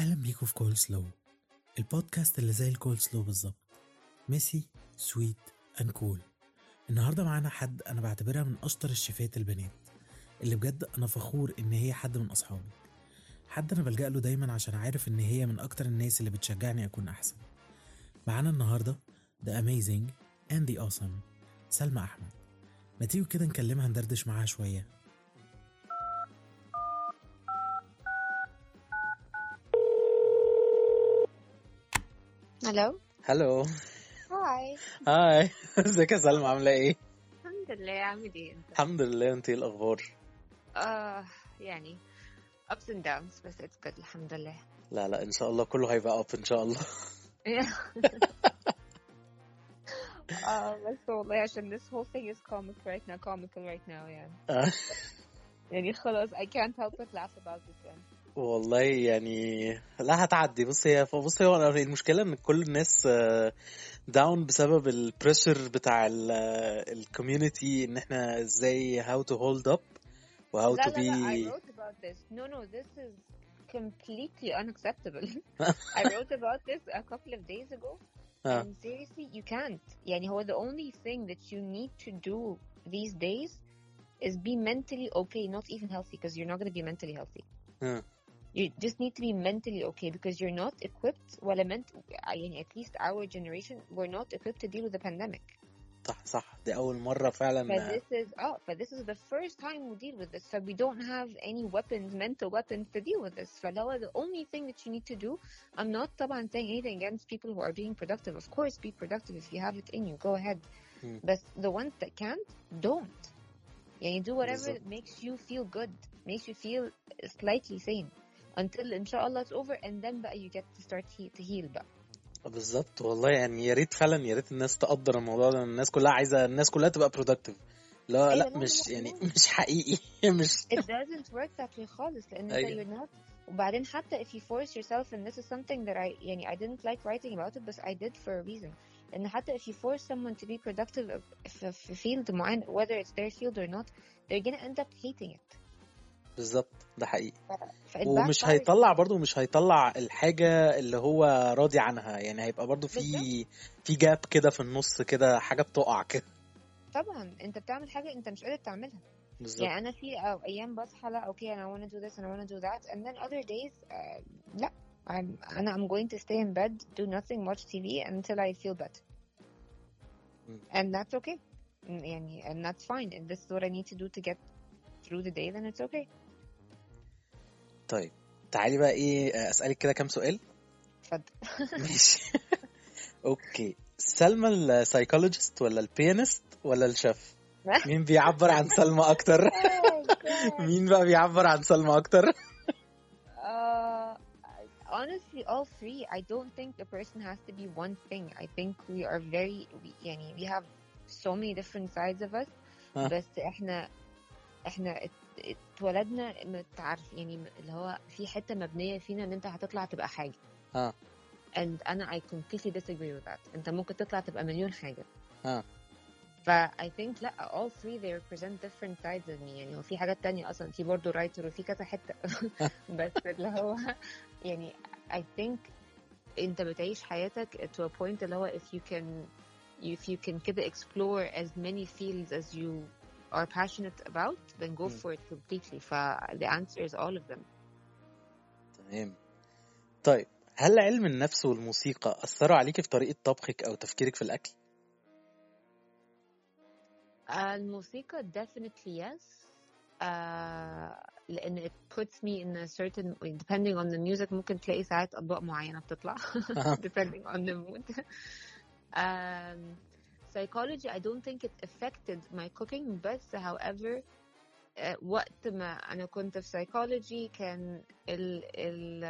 أهلا بيكم في كول سلو البودكاست اللي زي الكول سلو بالظبط. messy sweet and cool. النهاردة معانا حد أنا بعتبرها من أشطر الشيفات البنات اللي بجد أنا فخور إن هي حد من أصحابي. حد أنا بلجأ له دايما عشان عارف إن هي من أكتر الناس اللي بتشجعني أكون أحسن. معانا النهاردة The Amazing and the Awesome سلمى أحمد. ما تيجوا كده نكلمها ندردش معاها شوية؟ ألو هلو هاي هاي إزيك يا سلمى؟ عاملة إيه؟ الحمد لله. عامل إيه أنت؟ الحمد لله. أنت إيه الأخبار؟ آه يعني ups and downs بس it's good. الحمد لله. لا لا إن شاء الله كله هيبقى اب إن شاء الله. آه بس والله عشان this whole thing is comic right now comical right now يعني. آه. يعني خلاص I can't help but laugh about it يعني والله يعني لا هتعدي بص هي بص هو المشكلة ان كل الناس down بسبب ال pressure بتاع ال community ان إحنا إزاي how to hold up و how to لا I بي wrote about this no no this is completely unacceptable I wrote about this a couple of days ago آه. and seriously you can't يعني هو the only thing that you need to do these days is be mentally okay not even healthy because you're not going to be mentally healthy آه. you just need to be mentally okay because you're not equipped ولا meant يعني at least our generation we're not equipped to deal with the pandemic صح صح دي اول مره فعلا but this is oh but this is the first time we deal with this so we don't have any weapons mental weapons to deal with this فاللي هو the only thing that you need to do I'm not طبعا saying anything against people who are being productive of course be productive if you have it in you go ahead Hmm. but the ones that can't don't يعني do whatever بالظبط. makes you feel good makes you feel slightly sane until إن شاء الله it's over and then بقى you get to start he- to heal بقى بالظبط والله يعني يا ريت فعلا يا ريت الناس تقدر الموضوع ده الناس كلها عايزه الناس كلها تبقى برودكتيف لا أيوة، لا لا، مش لا، يعني لا. مش حقيقي مش it doesn't work that way خالص لان انت أيوة. you're not وبعدين حتى if you force yourself and this is something that I يعني I didn't like writing about it but I did for a reason ان حتى if you force someone to be productive في في field معين whether it's their field or not they're gonna end up hating it بالظبط ده حقيقي ومش. هيطلع برضو مش هيطلع الحاجة اللي هو راضي عنها يعني هيبقى برضو في في جاب كده في النص كده حاجة بتقع كده طبعا انت بتعمل حاجة انت مش قادر تعملها بالظبط يعني أنا في أو أيام بصحى لا أوكي أنا wanna do this and I wanna do that and then other days uh, لا I'm أنا I'm going to stay in bed do nothing watch TV until I feel better Mm. and that's okay Mm, يعني and that's fine and this is what I need to do to get through the day then it's okay طيب تعالي بقى إيه أسألك كده كام سؤال؟ اتفضل. ماشي. okay. سلمى ال psychologist ولا ال pianist ولا الشيف؟ مين بيعبر عن سلمى أكتر؟ مين بقى بيعبر عن سلمى أكتر؟ Uh, honestly, all three. I don't think a person has to be one thing. I think we are very, we, يعني we have so many different sides of us. بس إحنا إحنا اتولدنا متعرف يعني اللي هو في حتة مبنية فينا إن أنت هتطلع تبقى حاجة. ها. And أنا I completely disagree with that. أنت ممكن تطلع تبقى مليون حاجة. ها. ف I think لأ all three they represent different sides of me يعني هو في حاجات تانية أصلا في برضه رايتر وفي كذا حتة بس اللي هو يعني I think أنت بتعيش حياتك to a point اللي هو if you can if you can كده explore as many fields as you are passionate about then go for it completely ف the answer is all of them تمام طيب هل علم النفس والموسيقى أثروا عليكي في طريقة طبخك أو تفكيرك في الأكل؟ آه، الموسيقى definitely yes آه، لأن it puts me in a certain depending on the music ممكن تلاقي ساعات أطباق معينة بتطلع depending on the mood um, psychology I don't think it affected my cooking بس however آه، وقت ما أنا كنت في psychology كان ال ال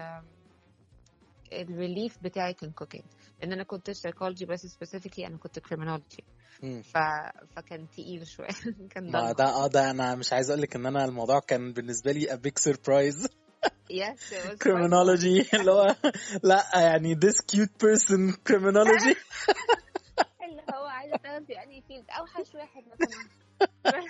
ال relief بتاعي كان cooking لأن أنا كنت psychology بس specifically أنا كنت criminology. ف... فكان تقيل شوية كان ما ضلمة ده آه ده أنا مش عايز أقول لك ان أنا الموضوع كان بالنسبة لي a big surprise fun. criminology اللي هو لا يعني this cute person criminology عايزة تاخدي أنهي field. أوحش واحد مثلا.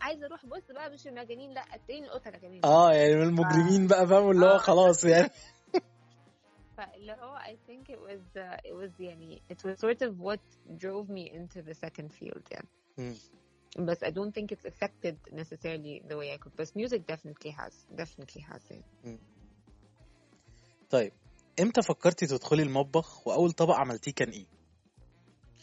عايزة أروح بص بقى مش المجانين لأ التاني القتلة كمان آه يعني من المجرمين بقى فاهم؟ اللي هو آه. خلاص يعني. فاللي هو I think it was uh, it was يعني it was sort of what drove me into the second field يعني. but I don't think it's affected necessarily the way I could. but music definitely has definitely has يعني. طيب إمتى فكرتي تدخلي المطبخ؟ وأول طبق عملتيه كان إيه؟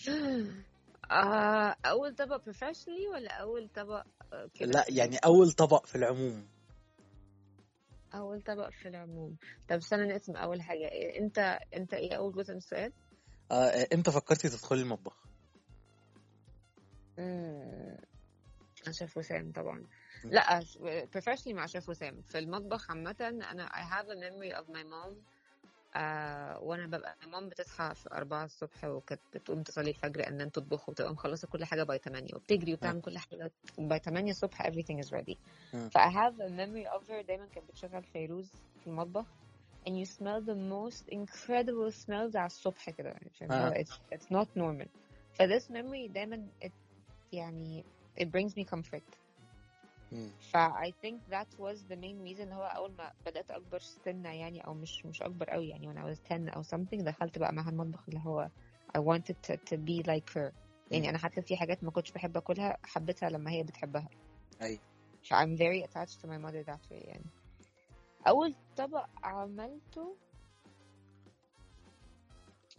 آه أول طبق professionally ولا أول طبق آه، كده لا يعني أول طبق في العموم أول طبق في العموم طب استنى نقسم أول حاجة إيه، أنت أنت إيه أول جزء من السؤال؟ آه إمتى فكرتي تدخلي المطبخ مم. مع شيف وسام طبعا. لا professionally مع شيف وسام في المطبخ عامة أنا I have a memory of my mom آه وأنا ببقى mom بتصحى في أربعة الصبح وكانت بتقوم تصلي الفجر ان تطبخ وتبقى مخلصة كل حاجة by 8 وبتجري وبتعمل كل حاجة by 8 الصبح everything is ready. ف I have a memory of her. دايما كانت بتشغل فيروز في المطبخ. And you smell the most incredible smells على الصبح كده. يعني؟ آه. it's, it's not normal. ف this memory دايما it يعني it brings me comfort. مم. ف I think that was the main reason هو أول ما بدأت أكبر سنة يعني أو مش مش أكبر قوي يعني I was 10 أو something دخلت بقى معاها المطبخ اللي هو I wanted to, to be like her. يعني أنا حتى في حاجات ما كنتش بحب أكلها حبيتها لما هي بتحبها. أيوه. ف I'm very attached to my mother that way يعني. أول طبق عملته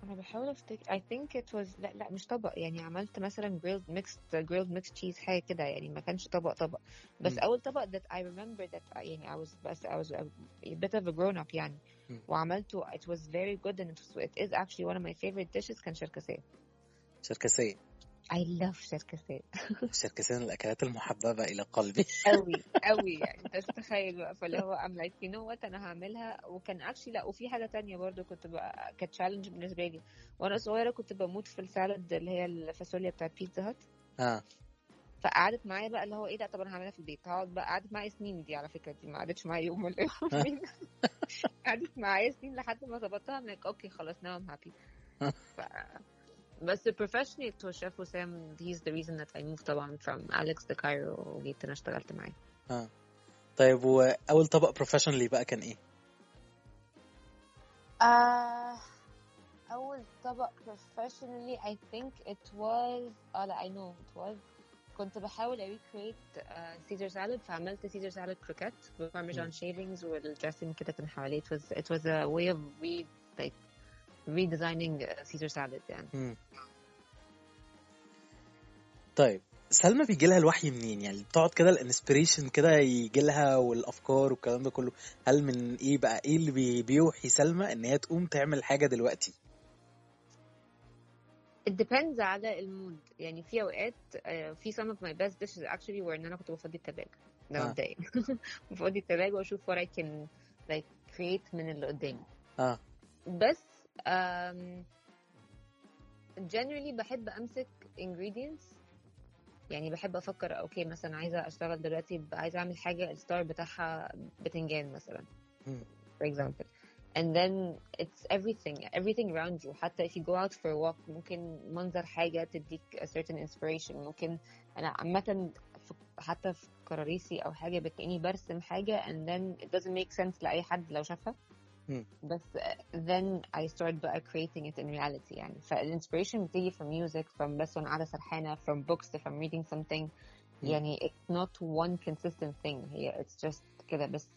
أنا بحاول أفتكر I think it was لا لا مش طبق يعني عملت مثلا grilled mixed grilled mixed cheese حاجة كده يعني ما كانش طبق طبق بس مم. أول طبق that I remember that I, يعني I was بس I was a, a bit of a grown up يعني مم. وعملته it was very good and it, was, it is actually one of my favorite dishes كان شركسية شركسية I love شركسية شركسية من الأكلات المحببة إلى قلبي. قوي قوي يعني. مش متخيل بقى فاللي هو I'm like you know what أنا هعملها. وكان actually لا وفي حاجة تانية برضو كنت بقى كانت تشالنج بالنسبة لي. وأنا صغيرة كنت بموت في السالاد اللي هي الفاصوليا بتاعت بيتزا هات آه. فقعدت معايا بقى اللي هو إيه لا طب أنا هعملها في البيت. هقعد بقى قعدت معايا سنين دي على فكرة دي ما قعدتش معايا يوم ولا يومين قعدت معايا سنين لحد ما ظبطتها like okay خلاص I'm happy. ف... بس professionally to Chef Wissam he's the reason that I moved طبعا from Alex to Cairo وجيت انا اشتغلت معاه اه طيب واول طبق بروفيشنالي بقى كان ايه آه أول طبق professionally I think it was اه لا I know it was كنت بحاول أ recreate uh, Caesar salad فعملت Caesar salad croquette ببارميجان shavings والدريسنج كده كان حواليه it was it was a way of re like redesigning uh, Caesar salad يعني. مم. طيب سلمى بيجي لها الوحي منين؟ يعني بتقعد كده ال inspiration كده يجي لها والأفكار والكلام ده كله. هل من إيه بقى؟ إيه اللي بي- بيوحي سلمى إن هي تقوم تعمل حاجة دلوقتي؟ It depends على ال mood. يعني في أوقات آه، في some of my best dishes actually were إن أنا كنت بفضي التلاجة. ده آه. مبدئيا. بفضي التلاجة وأشوف what I can like create من اللي قدامي. آه. بس generally بحب أمسك ingredients. يعني بحب أفكر أوكي مثلا عايزة أشتغل دلوقتي ب- عايزة أعمل حاجة الستار بتاعها بتنجان مثلا. مم. for example. And then it's everything everything around you. حتى if you go out for a walk ممكن منظر حاجة تديك a certain inspiration. ممكن أنا عامة في- حتى في كراريسي أو حاجة بتلاقيني برسم حاجة and then it doesn't make sense لأي حد لو شافها. مم. بس uh, then I start بقى creating it in reality يعني فالinspiration بتيجي from music from بس وأنا قاعدة سرحانة from books if I'm reading something مم. يعني it's not one consistent thing هي it's just كده بس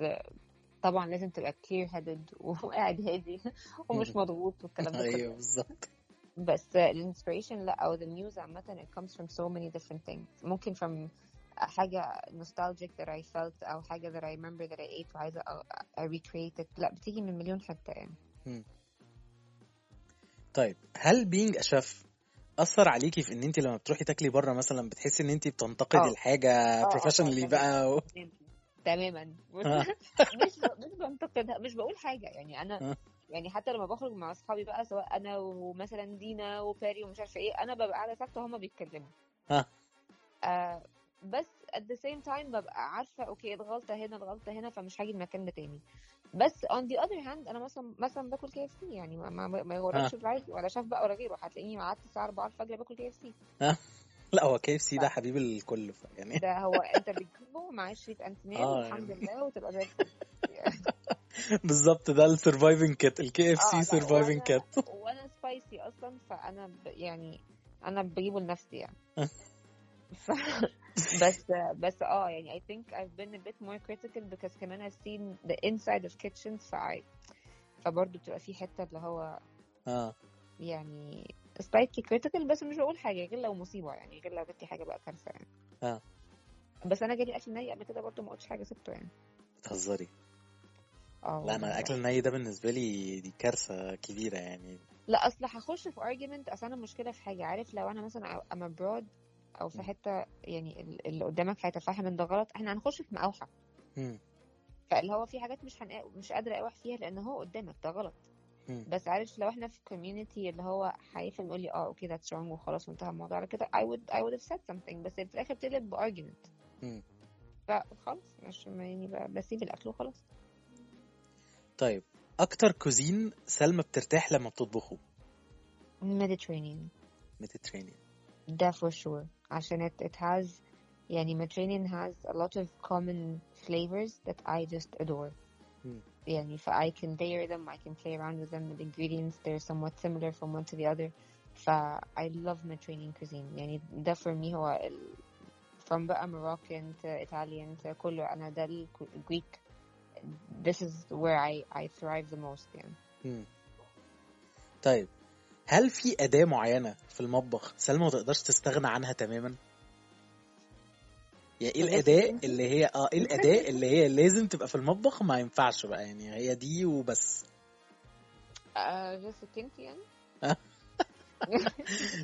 طبعا لازم تبقى clear headed وقاعد هادي ومش مم. مضغوط والكلام ده ايوه كله بالظبط بس الانسبريشن لا او the news عامة it comes from so many different things ممكن from حاجة nostalgic that I felt أو حاجة that I remember that I ate وعايزة أ- recreate it لا بتيجي من مليون حتة يعني. طيب هل being a chef أثر عليكي في إن انت لما بتروحي تاكلي بره مثلا بتحسي إن انت بتنتقدي آه. الحاجة آه آه professionally آه بقى و... تماما. آه. مش مش بنتقدها مش بقول حاجة. يعني أنا آه. يعني حتى لما بخرج مع أصحابي بقى سواء أنا ومثلا دينا وباري ومش عارفة إيه أنا ببقى قاعدة ساكتة وهما بيتكلموا. ها آه بس at the same time ببقى عارفة okay الغلطة هنا الغلطة هنا فمش هاجي المكان ده تاني. بس on the other hand أنا مثلا مثلا باكل KFC يعني ما, ما, ما يغركش بالعادي ولا شيف بقى ولا غيره. هتلاقيني قعدت الساعة 4 الفجر باكل KFC. ها لا هو KFC ده حبيب الكل يعني. ده هو أنت بتجيبه معاه شريط انتينال آه والحمد يعني. لله وتبقى زي بالظبط ده ال surviving kit ال KFC surviving وأنا kit وأنا spicy أصلا فأنا ب... يعني أنا بجيبه لنفسي يعني. ف... بس بس آه يعني I think I've been a bit more critical because كمان I've seen the inside of kitchens ف I... فبرضه بتبقى في حتة اللي هو آه. يعني slightly critical بس مش بقول حاجة غير لو مصيبة يعني غير لو جت لي حاجة بقى كارثة يعني. آه. بس أنا جالي أكل ني قبل كده برضه ما قلتش حاجة سبته يعني. بتهزري؟ آه لا أنا الأكل الني ده بالنسبة لي دي كارثة كبيرة يعني. لا أصل هخش في argument أصل أنا المشكلة في حاجة. عارف لو أنا مثلا I'm abroad أو في. حتة يعني ال- اللي قدامك هيتفهم إن ده غلط إحنا هنخش في مقاوحة مم. فاللي هو في حاجات مش هنقا... مش قادرة أقاوح فيها لأن هو قدامك ده غلط. بس عارف لو إحنا في community اللي هو هيفهم يقول لي آه okay that's wrong وخلاص وانتهى الموضوع على كده I would I would have said something بس في الآخر بتقلب ب argument. فخلاص مش يعني بسيب الأكل وخلاص طيب أكتر كوزين سلمى بترتاح لما بتطبخه Mediterranean ميديترينيان ده for sure عشان it, it has يعني Mediterranean has a lot of common flavors that I just adore مم. يعني ف I can layer them I can play around with them the ingredients they're somewhat similar from one to the other ف I love Mediterranean cuisine يعني ده for me هو ال... from بقى Moroccan to Italian to كله أنا ده ال Greek this is where I I thrive the most يعني مم. طيب هل في أداة معينة في المطبخ سلمى ما تقدرش تستغنى عنها تماما؟ يعني إيه الأداة اللي هي آه إيه الأداة اللي هي لازم تبقى في المطبخ؟ ما ينفعش بقى يعني هي دي وبس. آه سكينتي يعني؟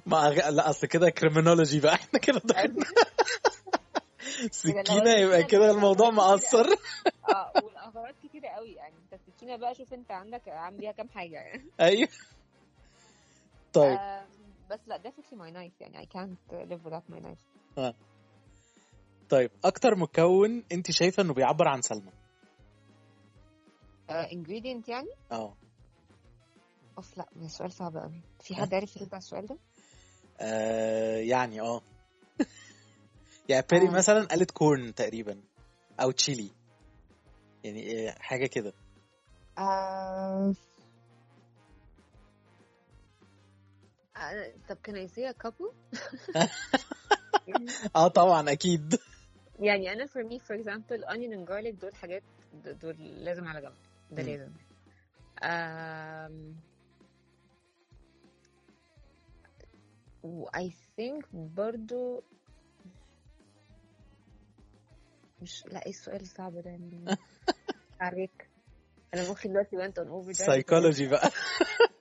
ما أغ... لا أصل كده كريمنولوجي بقى إحنا كده دخلنا كده لو سكينة يبقى كده الموضوع مقصر. آه والأغراض كتيرة قوي يعني. أنت السكينة بقى شوف أنت عندك عامل بيها كام حاجة يعني. أيوه. طيب. آه بس لا definitely my knife يعني. I can't live without my knife. آه. طيب أكتر مكون أنت شايفة إنه بيعبر عن سلمى آه ingredient يعني؟ آه. أوف لا ده سؤال صعب قوي في حد عارف يرد على السؤال ده؟ آه، يعني آه. يعني بيري آه. مثلا قالت كورن تقريبا أو تشيلي يعني إيه، حاجة كده. آه طب can I say a couple? آه طبعا أكيد. يعني أنا for me for example onion and garlic دول حاجات دول لازم على جنب. ده. لازم. um, و I think برضو مش لا إيه السؤال الصعب ده؟ يعني عليك. انا مخي دلوقتي went on overdrive سايكولوجي بقى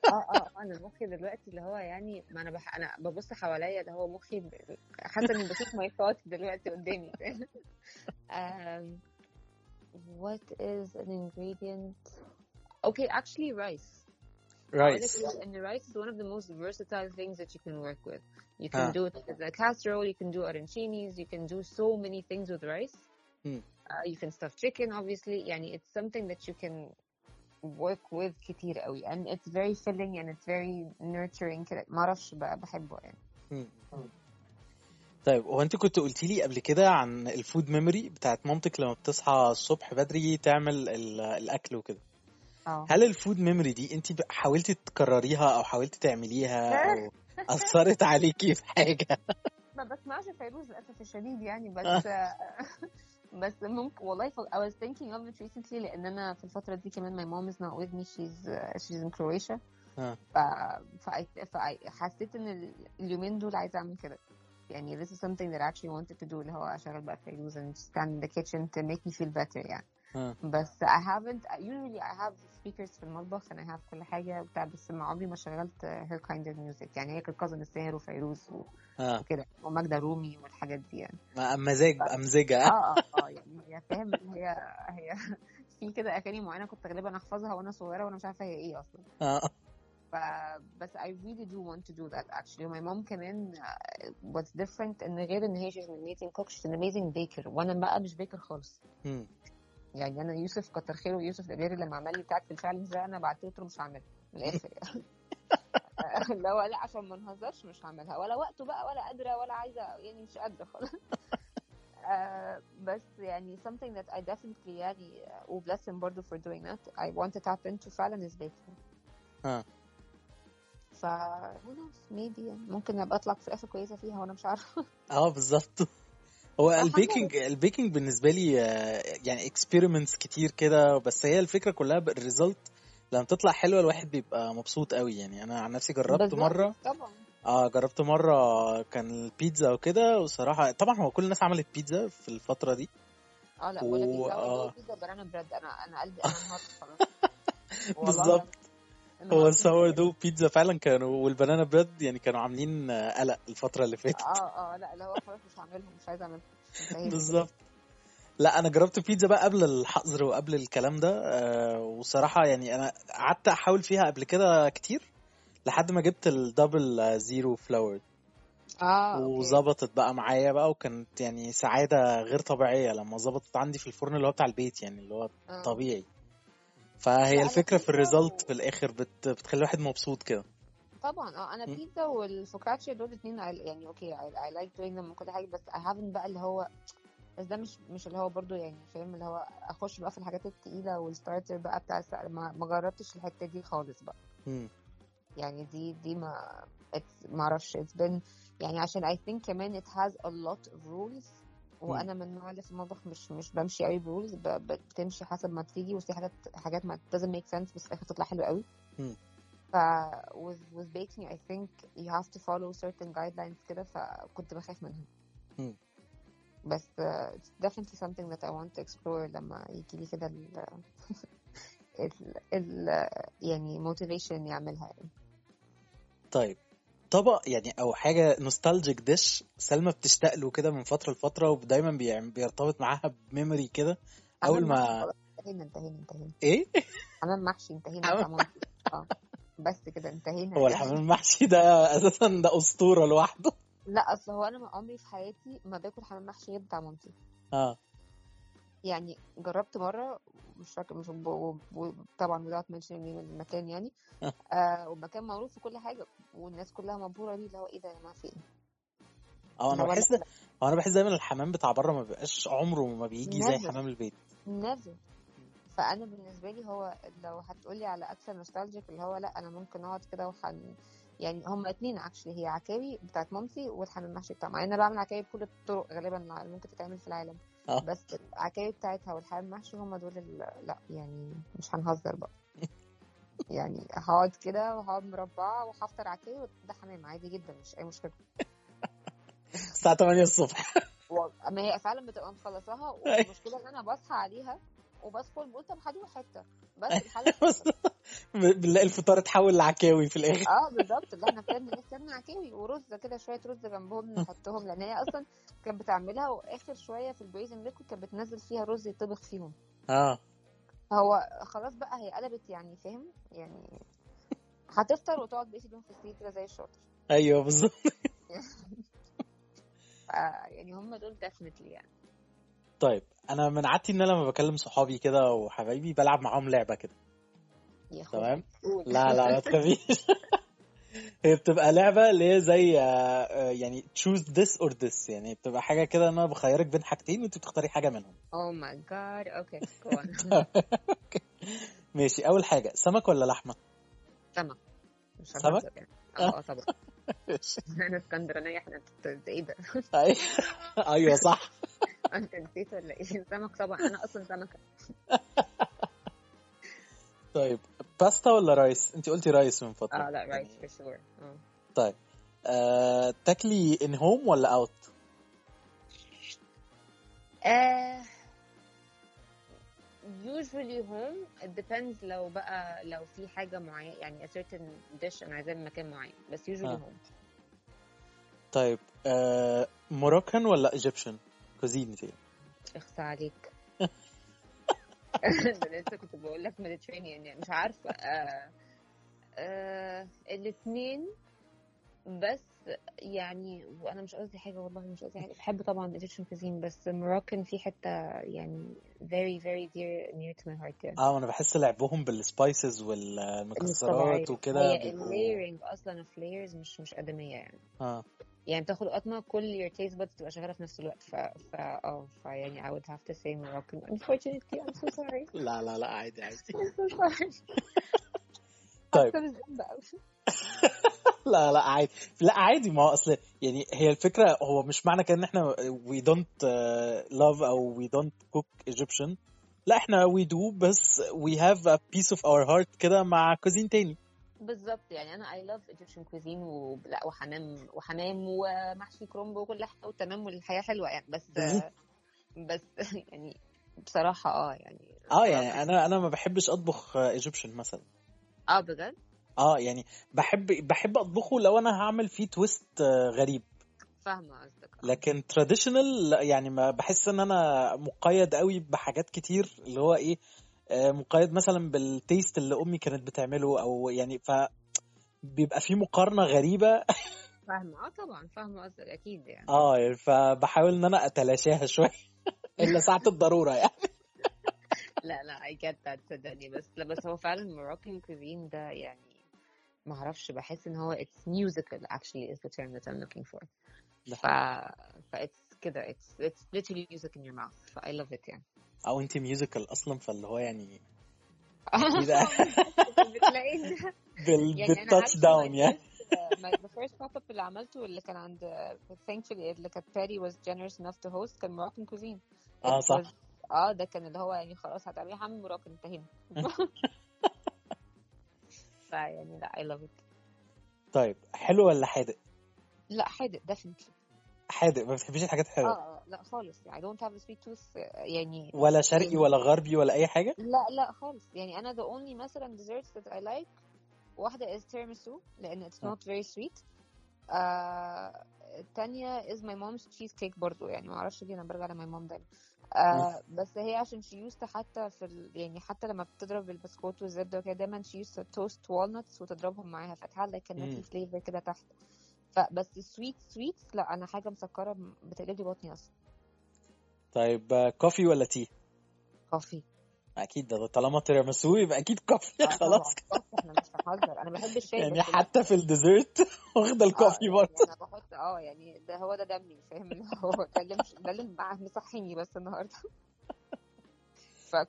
اه اه آه، انا مخي دلوقتي اللي هو يعني ما انا بح... انا ببص حواليا اللي هو مخي ب... حاسه اني بشوف ماي ثوت دلوقتي قدامي um, what is an ingredient okay actually rice رايس Honestly, and the rice is one of the most versatile things that you can work with. You can Ah. do it as a casserole, you can do arancinis, you can do so many things with rice. Hmm. Uh, you can stuff chicken, obviously. يعني it's something that you can work with كتير قوي. And it's very filling and it's very nurturing. كده. معرفش بقى بحبه يعني. طيب هو أنت كنت قلتي لي قبل كده عن ال food memory بتاعت مامتك لما بتصحى الصبح بدري تعمل ال- الأكل وكده. آه. هل ال food memory دي أنت حاولتي تكرريها أو حاولتي تعمليها أو أثرت عليكي في حاجة؟ ما بسمعش فيروز للأسف الشديد يعني بس بس ممكن والله ف... I was thinking of it recently لأن أنا في الفترة دي كمان my mom is not with me she's uh, she's in Croatia آه. ف... ف... فحسيت ان ال- اليومين دول عايزه اعمل كده يعني this is something that I actually wanted to do اللي هو اشغل بقى فيروز and stand in the kitchen to make me feel better يعني آه. بس I haven't usually I have speakers في المطبخ and I have كل حاجة بتاع بس ما عمري ما شغلت her kind of music يعني هي كانت كاظم الساهر وفيروز و- آه. وكده وماجدة رومي والحاجات دي يعني. ما- مزاج بقى مزاجة. آه آه يعني هي فاهم هي هي في كده أغاني معينة كنت غالبا أحفظها وأنا صغيرة وأنا مش عارفة هي إيه أصلا. آه. ف بس I really do want to do that actually. My mom كمان what's different إن غير إن هي she's an amazing cook she's an amazing baker. وأنا بقى مش baker خالص. يعني أنا يوسف كتر خيره يوسف الابيري لما عمل لي بتاعت الفعل ده أنا بعت له مش هعملها من الآخر لا عشان ما نهزرش مش هعملها. ولا وقته بقى ولا قادرة ولا عايزة يعني مش قادرة خلاص. آه بس يعني something that I definitely يعني و bless him برضه for doing that. I want to tap into فعلا is baking آه. ف who knows maybe يعني. ممكن أبقى أطلع في الآخر كويسة فيها وأنا مش عارفة. آه بالظبط. هو آه، ال baking ال baking بالنسبة لي آه، يعني experiments كتير كده. بس هي الفكرة كلها بال result لما تطلع حلوة الواحد بيبقى مبسوط قوي يعني. أنا عن نفسي جربت مرة طبعا. آه جربت مرة كان البيتزا وكده وصراحة طبعا هو كل الناس عملت بيتزا في الفترة دي. آه لا بقول لك و- آه. pizza banana bread أنا أنا قلبي أنا خلاص. بالظبط. هو ال sour. dough بيتزا فعلا كانوا وال banana bread يعني كانوا عاملين قلق الفترة اللي فاتت. آه آه لا اللي هو خلاص مش هعملهم مش عايزة أعملهم. بالظبط. لا أنا جربت بيتزا بقى قبل الحظر وقبل الكلام ده آه، وصراحة يعني أنا قعدت أحاول فيها قبل كده كتير لحد ما جبت ال double zero flour آه وظبطت بقى معايا بقى وكانت يعني سعادة غير طبيعية لما ظبطت عندي في الفرن اللي هو بتاع البيت يعني اللي هو آه. طبيعي فهي الفكرة في ال result و- في الآخر بت... بتخلي الواحد مبسوط كده طبعا آه أنا. بيتزا والفوكاتشي دول الاثنين يعني okay I, I like doing them وكل حاجة بس I haven't بقى اللي هو بس ده مش مش اللي هو برضو يعني فاهم اللي هو أخش بقى في الحاجات التقيلة وال starter بقى بتاع ال sour ما, ما جربتش الحتة دي خالص بقى. يعني دي دي ما it's ما أعرفش it's been يعني عشان I think كمان it has a lot of rules وأنا من النوع اللي في المطبخ مش مش بمشي قوي ب rules بتمشي حسب ما تيجي وفي حاجات حاجات ما doesn't make sense بس في الآخر تطلع حلوة قوي. ف with, with baking I think you have to follow certain guidelines كده فكنت بخاف منها. بس uh, it's definitely something that I want to explore لما يجي لي كده ال ال ال يعني motivation إني أعملها يعني. طيب. طبق يعني أو حاجة نوستالجيك ديش سلمى بتشتاق له كده من فترة لفترة ودايما بيرتبط معاها بميموري كده أول ما انتهينا انتهينا انتهينا. إيه؟ حمام محشي انتهينا. آه. بس كده انتهينا هو الحمام المحشي ده أساسا ده أسطورة لوحده. لا أصل هو أنا ما عمري في حياتي ما باكل حمام محشي غير بتاع مامتي. آه. يعني جربت مرة مش فاكر مش طبعا without mentioning name المكان يعني. آه. ومكان معروف في كل حاجة والناس كلها مبهورة بيه اللي هو إيه ده يا جماعة في إيه؟ آه أنا بحس هو أنا بحس دايما الحمام بتاع بره ما بيبقاش عمره ما بيجي زي never حمام البيت. never فأنا بالنسبة لي هو لو هتقولي على أكثر nostalgic اللي هو لا أنا ممكن أقعد كده وحن يعني هما اتنين actually هي عكاوي بتاعت مامتي والحمام المحشي بتاع مع ان أنا بعمل عكاوي بكل الطرق غالبا اللي ممكن تتعمل في العالم. آه. بس العكاوي بتاعتها والحمام المحشي هما دول لا يعني مش هنهزر بقى. يعني هقعد كده وهقعد مربعة وهفطر عكاوي وده حمام عادي جدا مش أي مشكلة. الساعة 8 الصبح. ما هي فعلا بتبقى مخلصاها والمشكلة إن أنا بصحى عليها وبدخل بقول طب هدوق حتة. بس الحالة بس بنلاقي الفطار اتحول لعكاوي في الآخر. آه بالظبط. اللي إحنا فعلا نستنى عكاوي ورز كده شوية رز جنبهم نحطهم لأن هي أصلا كانت بتعملها وآخر شوية في ال braising liquid كانت بتنزل فيها رز يطبخ فيهم. آه. هو خلاص بقى هي قلبت يعني فاهم؟ يعني هتفطر وتقعد بقية اليوم في السرير كده زي الشاطر. أيوه بالظبط. يعني هم دول definitely يعني. طيب أنا من عادتي إن أنا لما بكلم صحابي كده وحبايبي بلعب معاهم لعبة كده. تمام؟ لا لا ما تخافيش. هي بتبقى لعبة اللي هي زي آه، آه، يعني choose this or this. يعني بتبقى حاجة كده أنا بخيرك بين حاجتين وأنت بتختاري حاجة منهم. Oh my god. أوكي go on. ماشي. أول حاجة سمك ولا لحمة؟ سمك. سمك؟ يعني. آه آه طبعا. إحنا اسكندرانية إحنا إيه ده؟ أي- أيوه صح. أنت نسيت ولا إيه؟ سمك طبعا. أنا أصلا سمكة. طيب باستا ولا rice انت قلتي rice من فترة. آه لا for sure. آه. طيب آه، تاكلي in home ولا out آه، usually home. It depends لو بقى لو في حاجة معينة يعني a certain dish أنا عايزاه من مكان معين بس usually آه. home. طيب آه، Moroccan ولا Egyptian cuisine دي اخصى عليك. لسه كنت بقول لك Mediterranean يعني مش عارفة. آه آه الاتنين بس يعني وأنا مش قصدي حاجة والله مش قصدي حاجة. بحب طبعا Egyptian cuisine بس Moroccan في حتة يعني very very dear near to my heart يعني. آه أنا بحس لعبهم بال spices والمكسرات وكده هي بيبقوا ال layering أصلا of layers مش مش أدمية يعني. آه. يعني بتاخد قطمة كل your taste buds تبقى شغالة في نفس الوقت. ف ف آه ف يعني I would have to say Moroccan unfortunately I'm so sorry. لا لا لا عادي عادي. I'm so sorry. طيب. لا لا عادي. لا عادي ما هو أصل يعني هي الفكرة هو مش معنى كده إن إحنا we don't uh, love أو we don't cook Egyptian. لا إحنا we do بس we have a piece of our heart كده مع cuisine تاني. بالظبط. يعني أنا I love Egyptian cuisine ولا وحمام وحمام ومحشي كرومب وكل حاجة وتمام والحياة حلوة يعني. بس بس يعني بصراحة آه يعني آه يعني أنا أنا ما بحبش أطبخ Egyptian مثلا. آه بجد؟ آه يعني بحب بحب أطبخه لو أنا هعمل فيه twist آه، غريب. فاهمة قصدك آه. لكن traditional يعني ما بحس إن أنا مقيد قوي بحاجات كتير اللي هو إيه مقيد مثلا بال taste اللي أمي كانت بتعمله أو يعني ف بيبقى في مقارنة غريبة. فاهمة. آه طبعا. فاهمة قصدك. أكيد يعني. آه يعني فبحاول إن أنا أتلاشاها شوية. إلا ساعة الضرورة يعني. لا لا get that صدقني. بس لا بس هو فعلا Moroccan cuisine ده يعني ما أعرفش بحس إن هو it's musical actually is the term that I'm looking for. ف ف it's كده. It's it's literally music in your mouth. ف I love it يعني. أو انت musical أصلا فاللي هو يعني كده يعني بال touchdown يعني. first my the first pop up اللي عملته اللي كان عند thankfully اللي كانت Patty was generous enough to host كان Moroccan cuisine. آه صح. was آه ده كان اللي هو يعني خلاص هتعملي حمام مراكن انتهينا فيعني لا I love it. طيب حلو ولا حادق؟ لا حادق definitely. حادق ما بتحبيش الحاجات آه الحلوه آه، لا خالص. يعني I don't have a sweet tooth آه، يعني ولا شرقي يعني ولا غربي ولا أي حاجة؟ لا لا خالص. يعني أنا the only مثلا desserts that I like واحدة is tiramisu لأن it's آه. not very sweet. آه التانية is my mom's cheesecake برضو. يعني ما أعرفش ليه أنا برجع لماي مام دايما. آه بس هي عشان she used to حتى في ال... يعني حتى لما بتضرب البسكوت والزبدة وكده دايما she used to toast walnuts وتضربهم معاها فتحل nutty flavor كده تحت. فبس sweet sweet لا أنا حاجة مسكرة بتقلب لي بطني أصلا. طيب آه، كوفي ولا تي coffee أكيد ده طالما تيراميسو يبقى أكيد coffee آه خلاص. coffee إحنا مش هنهزر. أنا بحب الشاي يعني حتى في ال dessert واخدة ال coffee يعني برضه. أنا بحط آه يعني ده هو ده دمي فاهم؟ اللي هو ده اللي مصحيني بس النهارده.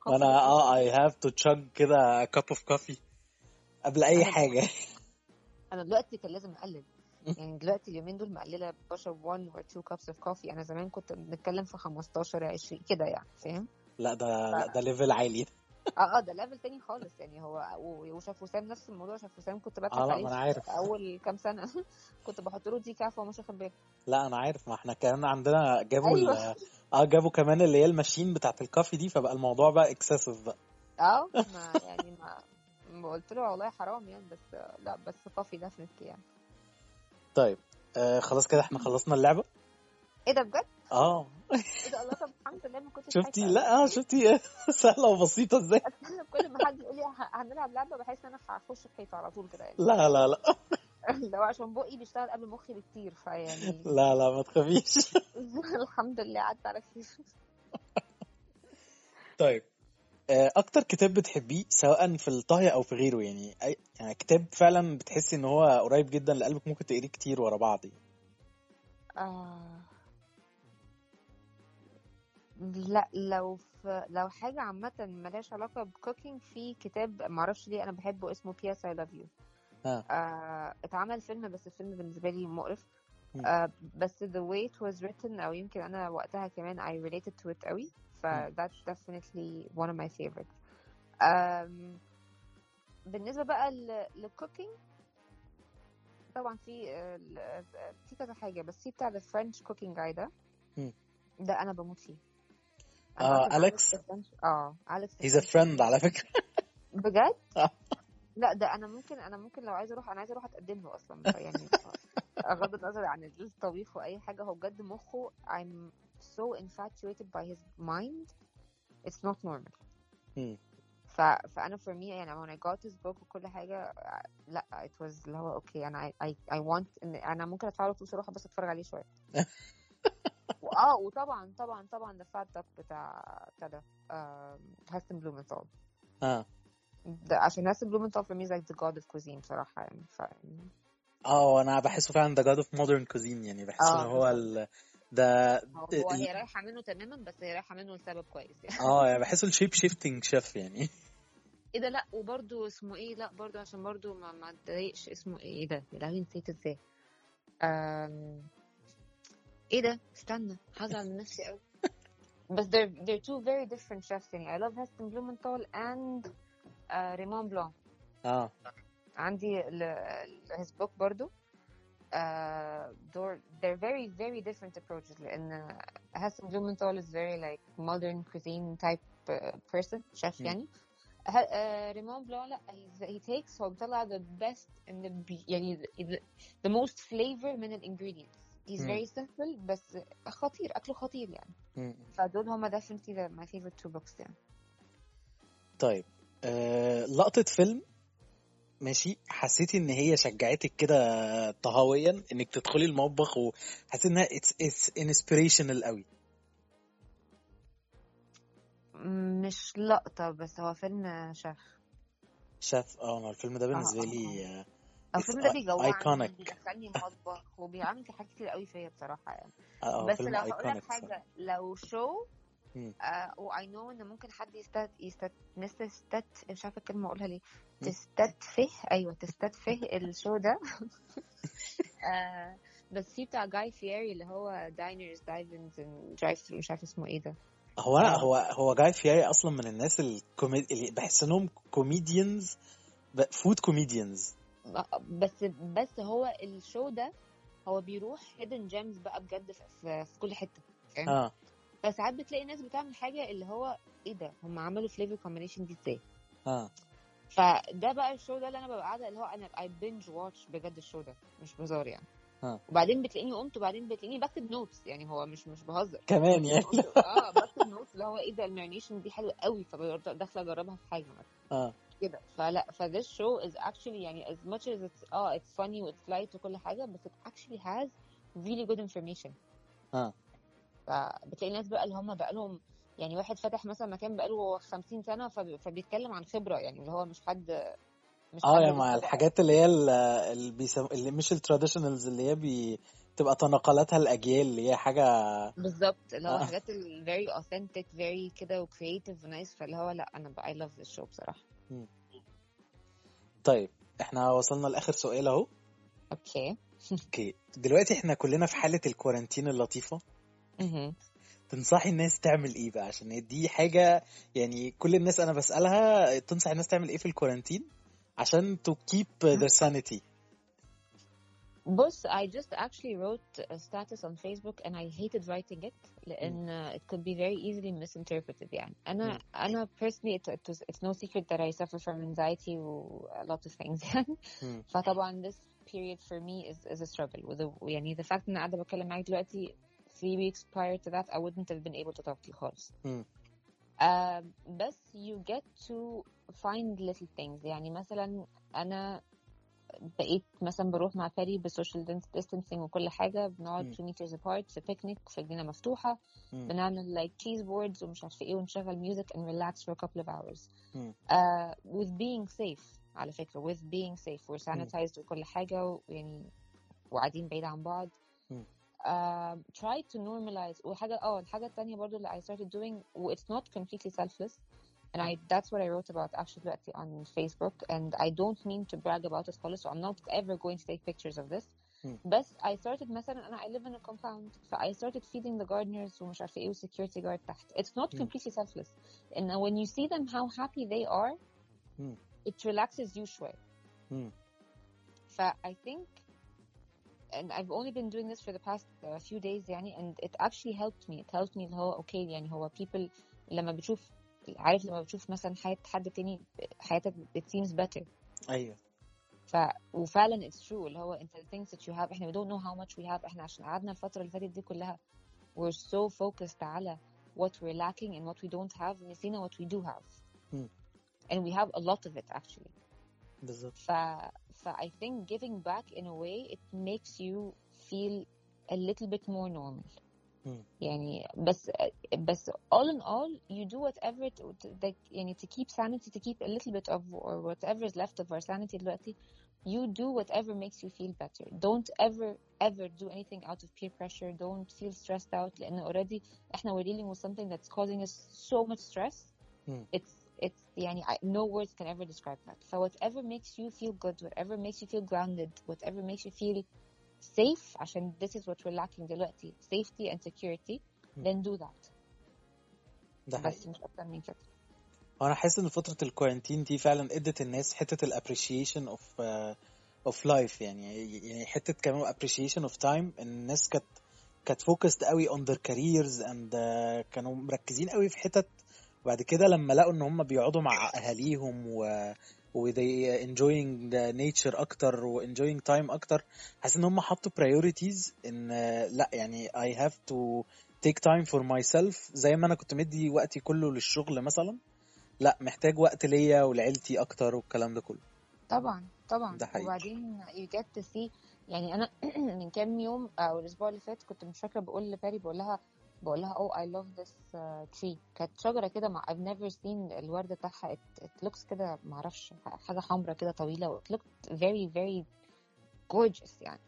أنا آه I have to chug كده cup of coffee قبل أي حاجة. أنا دلوقتي كان لازم أقلل. يعني دلوقتي اليومين دول مقللة بشرب 1 or 2 cups of coffee. أنا زمان كنت بنتكلم في 15 20 كده يعني فاهم؟ لا ده ف... لا ده level عالي. آه آه ده level تاني خالص يعني. هو و- وشيف وسام نفس الموضوع. شيف وسام كنت بضحك لا عليه أنا عارف. أول كام سنة. كنت بحط له decaf ومش واخد باله. لا أنا عارف. ما إحنا كمان عندنا جابوا أيوه. آه جابوا كمان اللي هي ال machine بتاعت ال coffee دي فبقى الموضوع بقى excessive بقى. آه ما يعني ما قلت له والله حرام يعني بس لا بس coffee definitely يعني. طيب آه خلاص كده إحنا خلصنا اللعبة؟ إيه ده بجد؟ آه. إيه ده الله طب الحمد لله ما كنتش شفتي؟ لا آه شفتي؟ سهلة وبسيطة إزاي؟ استنى كل ما حد يقول لي هنلعب لعبة بحس إن أنا هخش في حيطة على طول كده يعني. لا لا لا. لو عشان بقي بيشتغل قبل مخي بكتير فيعني لا لا ما تخافيش. الحمد لله عدت على خير. طيب. أكتر كتاب بتحبيه سواء في الطهي أو في غيره يعني أي يعني كتاب فعلا بتحسي إن هو قريب جدا لقلبك ممكن تقريه كتير ورا بعض. يعني. آه. لا لو في لو حاجة عامة ملهاش علاقة ب cooking في كتاب معرفش ليه أنا بحبه اسمه Love You. ها آه اتعمل فيلم بس الفيلم بالنسبة لي مقرف. آه بس the way it was written أو يمكن أنا وقتها كمان I related to it قوي. ف مم. that's definitely one of my favorites. آم، بالنسبة بقى لل cooking طبعا في في كذا حاجة بس في بتاع French cooking guy ده. مم. ده أنا بموت فيه. أصلا أليكس آه أليكس French friend على فكرة. بجد؟ آه. لا ده أنا ممكن أنا ممكن لو عايزه أروح أنا عايزه أروح أتقدم له أصلا يعني بغض النظر عن الطبيخ وأي حاجة هو بجد مخه I'm so infatuated by his mind it's not normal. مم. ف... فأنا for me يعني when I got his book وكل حاجة لا it was اللي هو okay أنا I, I, I want إن أنا ممكن أدفع له فلوس أروح بس أتفرج عليه شوية. وآه وطبعا طبعا طبعا the fat duck بتاع بتاع ده Heston Blumenthal آه. عشان Heston Blumenthal for me is like the god of cuisine بصراحة يعني ف آه أنا بحسه فعلا ده god of modern cuisine يعني بحس إن آه هو ال... ده هو هي رايحة منه تماما بس هي رايحة منه لسبب كويس يعني. آه يعني بحسه ال shape shifting chef يعني. إيه ده؟ لأ وبرده اسمه إيه؟ لأ برضه عشان برضه ما ما اتضايقش اسمه إيه؟ إيه ده؟ يا لهوي نسيت إزاي. أم... إيه ده؟ استنى هزعل من نفسي قوي بس they're they're two very different chefs يعني. I love Heston Blumenthal and uh, Raymond Blanc. آه. عندي ال- ال- his book برضو they're, they're very very different approaches لأن Heston Blumenthal is very like modern cuisine type uh, person chef مم. يعني ه- آه، ريمون بلان لا he's- he takes هو بيطلع the best in the be- يعني the, the, the most flavor من ال ingredients he's مم. very simple بس خطير أكله خطير يعني مم. فدول هما definitely the, my favorite two books يعني طيب آه لقطة فيلم ماشي. حسيتي إن هي شجعتك كده طهويا إنك تدخلي المطبخ وحسيت إنها it's, it's inspirational قوي. مش لقطة بس هو فيلم شيف شاف. آه أنا الفيلم ده بالنسبة آه لي آه. آه، الفيلم ده بيجوعني بيدخلني المطبخ وبيعمل حاجات كتير قوي فيا بصراحة يعني. بس لو هقول لك حاجة لو شو. آه واي نو إن ممكن حد يستت يستت نستت مش عارفة الكلمة أقولها ليه. مم. تستتفه أيوه تستتفه الشو ده. آه بس في بتاع جاي فيري اللي هو داينرز دايفنز drive thru مش عارفة اسمه إيه ده. هو أنا آه. هو هو Guy Fieri أصلا من الناس ال comed اللي بحس إنهم comedians food comedians بس بس هو ال show ده هو بيروح hidden gems بقى بجد في, في, في كل حتة فاهم؟ آه. فساعات بتلاقي ناس بتعمل حاجة اللي هو إيه ده؟ هم عملوا flavor combination دي إزاي؟ آه. فده بقى ال show ده اللي أنا ببقى قاعدة اللي هو أنا I binge watch بجد ال show ده مش بهزار يعني. آه وبعدين بتلاقيني قمت وبعدين بتلاقيني بكتب notes يعني هو مش مش بهزر. كمان يعني. آه بكتب notes اللي هو إيه ده ال marination دي حلوة قوي فداخله أجربها في حاجة مثلا. آه. كده. فلا ف this show is actually يعني as much as it's آه it's funny و it's light وكل حاجة بس it actually has really good information. آه. فبتلاقي ناس بقى اللي هم بقى لهم يعني واحد فتح مثلا مكان بقى له 50 سنة فب- فبيتكلم عن خبرة يعني اللي هو مش حد مش آه يعني مع الحاجات اللي هي ال- اللي بيسم... اللي مش ال traditionals اللي هي بي... تبقى تناقلاتها الأجيال اللي هي حاجة بالظبط اللي هو آه. حاجات very authentic very كده و creative و nice فاللي هو لأ I love this show بصراحة. مم. طيب إحنا وصلنا لآخر سؤال أهو. okay. okay. دلوقتي إحنا كلنا في حالة ال quarantine اللطيفة. تنصحي الناس تعمل إيه بقى عشان دي حاجة يعني كل الناس أنا بسالها تنصح الناس تعمل إيه في الكورنتين عشان to keep their sanity بص I just actually wrote a status on Facebook and I hated writing it. لأن it could be very easily misinterpreted يعني أنا مم. أنا personally it, it was, it's no secret that I suffer from anxiety و a lot of things يعني مم. فطبعا this period for me is, is a struggle with the, يعني the fact إن أنا قاعدة بتكلم معاك دلوقتي three weeks prior to that I wouldn't have been able to talk to you خالص مم. um, بس you get to find little things يعني مثلا أنا بقيت مثلا بروح مع باري بسوشيال ديستانسينج وكل حاجة بنقعد مم. 2 meters apart في بيكنيك في جنينة مفتوحة مم. بنعمل like cheese boards ومش عارفة ايه ونشغل music and relax for a couple of hours مم. uh, with being safe على فكرة with being safe we're مم. sanitized وكل حاجة ويعني وقاعدين بعيد عن بعض مم. uh, try to normalize وحاجة اه الحاجة التانية برضو اللي I started doing و it's not completely selfless and I that's what I wrote about actually دلوقتي on Facebook and I don't mean to brag about it خالص so I'm not ever going to take pictures of this مم. بس I started مثلا أنا I live in a compound ف I started feeding the gardeners ومش عارفة ايه و security guard تحت it's not مم. completely selfless and when you see them how happy they are مم. it relaxes you شوية مم. ف I think and I've only been doing this for the past uh, few days يعني and it actually helped me it helped me اللي هو okay يعني هو people لما بتشوف عارف لما بتشوف مثلا حياة حد تاني حياتك it seems better ايوه ف وفعلا it's true اللي هو انت the things that you have احنا we don't know how much we have احنا عشان قعدنا الفترة اللي فاتت دي كلها we're so focused على what we're lacking and what we don't have نسينا what we do have مم. and we have a lot of it actually بالظبط ف, ف I think giving back in a way it makes you feel a little bit more normal مم. يعني بس بس all in all you do whatever to, to, like, يعني to keep sanity to keep a little bit of or whatever is left of our sanity دلوقتي you do whatever makes you feel better don't ever ever do anything out of peer pressure don't feel stressed out لأن already احنا we're dealing with something that's causing us so much stress مم. it's it's يعني I, no words can ever describe that so whatever makes you feel good whatever makes you feel grounded whatever makes you feel safe عشان this is what we're lacking دلوقتي safety and security then do that ده حقيقي بس مش أكتر من كده أنا حاسس ان فتره الكوارنتين دي فعلا ادت الناس حتة الابريشيشن اوف اوف لايف يعني يعني حتة كمان appreciation اوف تايم الناس كانت كانت focused قوي اون their careers and uh, كانوا مركزين قوي في حتت وبعد كده لما لقوا إن هم بيقعدوا مع أهاليهم و و they enjoying the nature أكتر و enjoying time أكتر حاسس إن هم حطوا priorities إن لأ يعني I have to take time for myself. زي ما أنا كنت مدي وقتي كله للشغل مثلا لأ محتاج وقت ليا ولعيلتي أكتر والكلام ده كله. طبعا طبعا. ده حقيقي. وبعدين you get to see يعني أنا من كام يوم أو الأسبوع اللي فات كنت مش فاكرة بقول لباري بقول لها بقول لها oh I love this uh, tree. كانت شجرة كده مع I've never seen الورد بتاعها. It, it looks كده معرفش حاجة حمراء كده طويلة. It looked very very gorgeous يعني.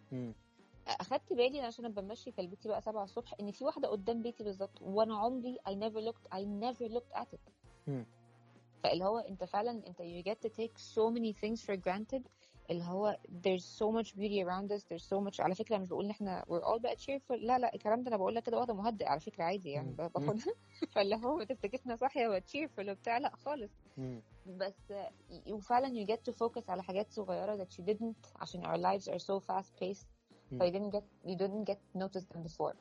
أخدت بالي عشان أنا بمشي كلبتي بقى 7 الصبح إن في واحدة قدام بيتي بالظبط وأنا عمري I never looked I never looked at it. فاللي هو أنت فعلا أنت you get to take so many things for granted اللي هو there's so much beauty around us there's so much على فكرة مش بقول إن إحنا we're all بقى cheerful لا لا الكلام ده أنا بقول لك كده واخدة مهدئ على فكرة عادي يعني مم. ب- باخدها فاللي هو ما تفتكرنا صاحية و cheerful وبتاع لا خالص. بس وفعلا you get to focus على حاجات صغيرة that you didn't عشان our lives are so fast paced so you didn't get you didn't get to notice them before.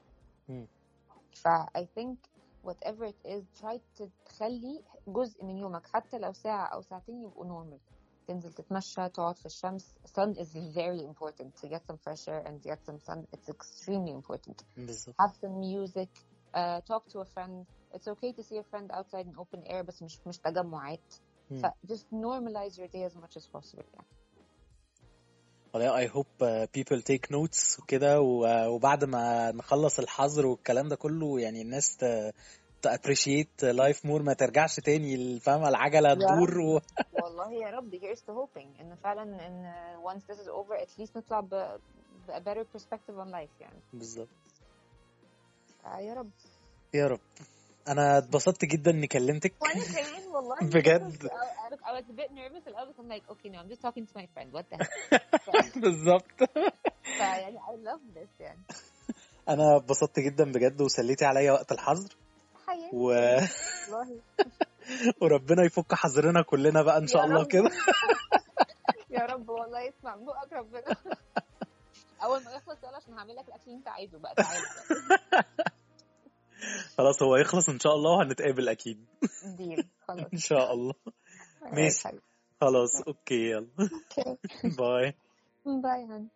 ف I think whatever it is try to تخلي جزء من يومك حتى لو ساعة أو ساعتين يبقوا normal تنزل تتمشى تقعد في الشمس sun is very important to get some fresh air and get some sun it's extremely important بالظبط have some music uh, talk to a friend it's okay to see a friend outside in open air بس مش مش تجمعات مم. ف just normalize your day as much as possible يعني والله I hope uh, people take notes وكده و- وبعد ما نخلص الحظر والكلام ده كله يعني الناس ت ت appreciate life more. ما ترجعش تاني ال- فاهمة العجلة تدور و... والله يا رب. Here's to hoping. إن فعلا إن once this is over at least نطلع ب a better perspective on life يعني. بالظبط. آه يا رب. يا رب. أنا اتبسطت جدا إني كلمتك. وأنا كمان والله. بجد. I, was a bit nervous. الأول I'm like okay no I'm just talking to my friend. What the heck? بالظبط. فيعني I love this يعني أنا اتبسطت جدا بجد وسليتي عليا وقت الحظر. و... وربنا يفك حظرنا كلنا بقى إن شاء الله. كده. يا رب والله يسمع من بقك ربنا. أول ما يخلص يلا عشان هعمل لك الأكل اللي أنت عايزه بقى تعالى. خلاص هو يخلص إن شاء الله وهنتقابل أكيد. deal خلاص. إن شاء الله. ماشي. خلاص okay يلا. bye. bye hun